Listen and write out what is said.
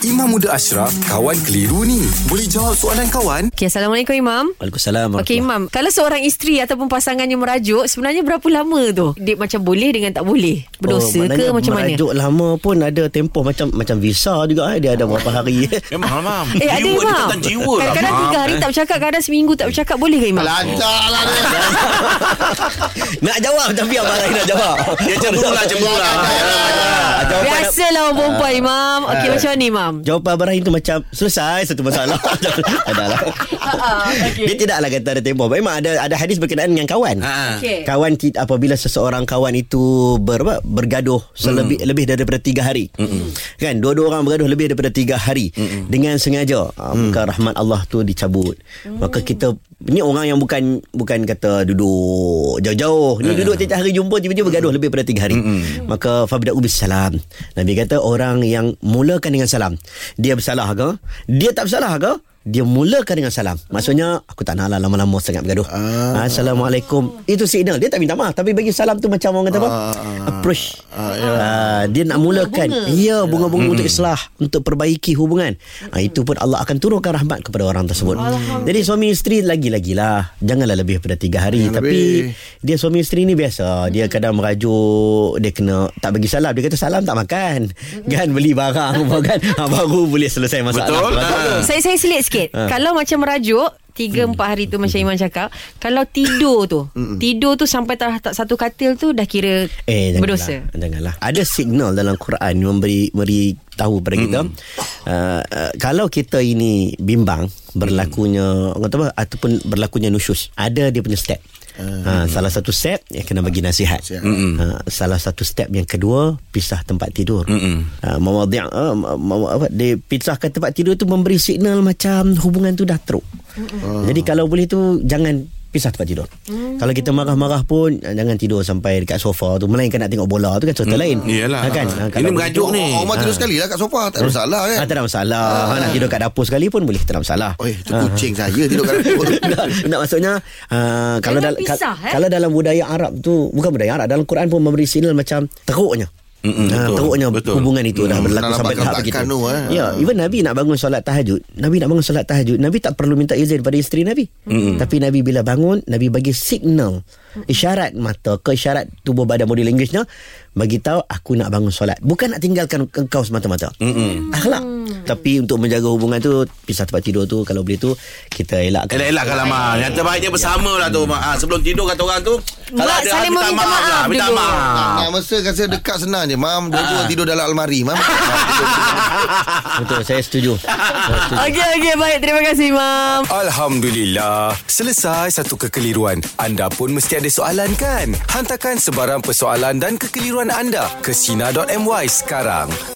Imam Muda Ashraf, kawan keliru ni. Boleh jawab soalan kawan? Okay, Assalamualaikum Imam. Waalaikumsalam. Okey Imam, kalau seorang isteri ataupun pasangannya merajuk, sebenarnya berapa lama tu? Dia macam boleh dengan tak boleh? Berdosa Oh, ke macam mana? Merajuk lama pun ada tempoh macam macam visa juga eh. Dia ada berapa hari. Memang mam. Eh ada Jiwa Imam. ikatan jiwa lah. Kadang-kadang Mam. tiga hari tak bercakap, kadang seminggu tak bercakap. Boleh ke Imam? Lancar lah dia. nak jawab tapi abang lagi nak jawab. Dia cemburu lah, cemburu lah. Ah, jawapan Biasalah orang perempuan Imam. Okey Ah. macam mana Imam? Jawapan Abang Rahim tu macam Selesai satu masalah. Adalah. Dia tidaklah kata ada tempoh Memang ada ada hadis berkenaan dengan kawan. Ha. Okey. Kawan ti- apabila seseorang kawan itu ber, apa, bergaduh selebih lebih daripada tiga hari, kan? Dua-dua orang bergaduh lebih daripada tiga hari. Dengan sengaja, ah, maka rahmat Allah tu dicabut. Maka kita ni orang yang bukan bukan kata duduk jauh-jauh, ni duduk tiap hari jumpa tiba-tiba bergaduh lebih daripada tiga hari. Maka fabda ubis salam. Nabi kata orang yang mulakan dengan salam, dia bersalah ke? Dia tak bersalah ke? Dia mulakan dengan salam. Maksudnya aku tak naklah lama-lama sangat bergaduh. Ah. Assalamualaikum. Itu signal. Dia tak minta maaf tapi bagi salam tu macam orang kata apa? Approach. Ah, dia nak mulakan. Ya, bunga-bunga untuk islah, untuk perbaiki hubungan. Ah, itu pun Allah akan turunkan rahmat kepada orang tersebut. Jadi suami isteri lagi-lagilah. Janganlah lebih daripada tiga hari. Jangan tapi lebih. dia suami isteri ni biasa. Dia kadang merajuk, dia kena tak bagi salam. Dia kata salam tak makan. Kan beli barang kan. Baru boleh selesai masalah. Betul. Ha. Saya saya selit sikit. Ha. Kalau macam merajuk Tiga empat hari tu Macam Iman cakap Kalau tidur tu Tidur tu sampai tak, tak satu katil tu Dah kira Eh janganlah, Berdosa. Janganlah. Ada signal dalam Quran Memberi memberi tahu kepada kita uh, uh, Kalau kita ini bimbang Berlakunya kata apa Ataupun berlakunya nusyus Ada dia punya step Ha, salah satu step yang kena bagi nasihat. Ha, salah satu step yang kedua pisah tempat tidur. Ha, mawadhi' uh, apa dia pisahkan tempat tidur tu memberi signal macam hubungan tu dah teruk. Jadi kalau boleh tu jangan pisah tempat tidur. Kalau kita marah-marah pun eh, jangan tidur sampai dekat sofa tu melainkan nak tengok bola tu kan cerita lain. Iyalah. Ha, kan? Ha, Ini merajuk ni. Orang tidur sekali lah kat sofa. Tak ada masalah kan. Ha, tak ada masalah. Ha, nak tidur kat dapur sekali pun boleh tak ada masalah. Oi, tu kucing saya tidur kat dapur. tak, tak maksudnya uh, kalau Jangan dal- pisah, kal- eh? kalau dalam budaya Arab tu bukan budaya Arab dalam Quran pun memberi signal macam teruknya. Mm-mm, Ha, betul, teruknya betul. hubungan itu dah berlaku sampai tahap begitu. tu, eh. Ya, even Nabi nak bangun solat tahajud, Nabi nak bangun solat tahajud, Nabi tak perlu minta izin pada isteri Nabi. Tapi Nabi bila bangun, Nabi bagi signal, isyarat mata ke isyarat tubuh badan body language-nya bagi tahu aku nak bangun solat. Bukan nak tinggalkan engkau semata-mata. Akhlak. Tapi untuk menjaga hubungan tu pisah tempat tidur tu kalau boleh tu kita elakkan. Elak-elak kalau mak Yang terbaik dia bersama lah tu mak. Ha, Sebelum tidur kata orang tu Kalau Mak ada saling minta meminta maaf lah maaf Minta dulu. Maaf nak masa kasi dekat senang je. Mam, dua-dua tidur dalam almari. Mam. Betul, saya setuju. Saya setuju. Okey okey baik Terima kasih Imam Alhamdulillah. Selesai satu kekeliruan. Anda pun mesti ada soalan kan? Hantarkan sebarang persoalan dan kekeliruan anda ke Sina.my sekarang.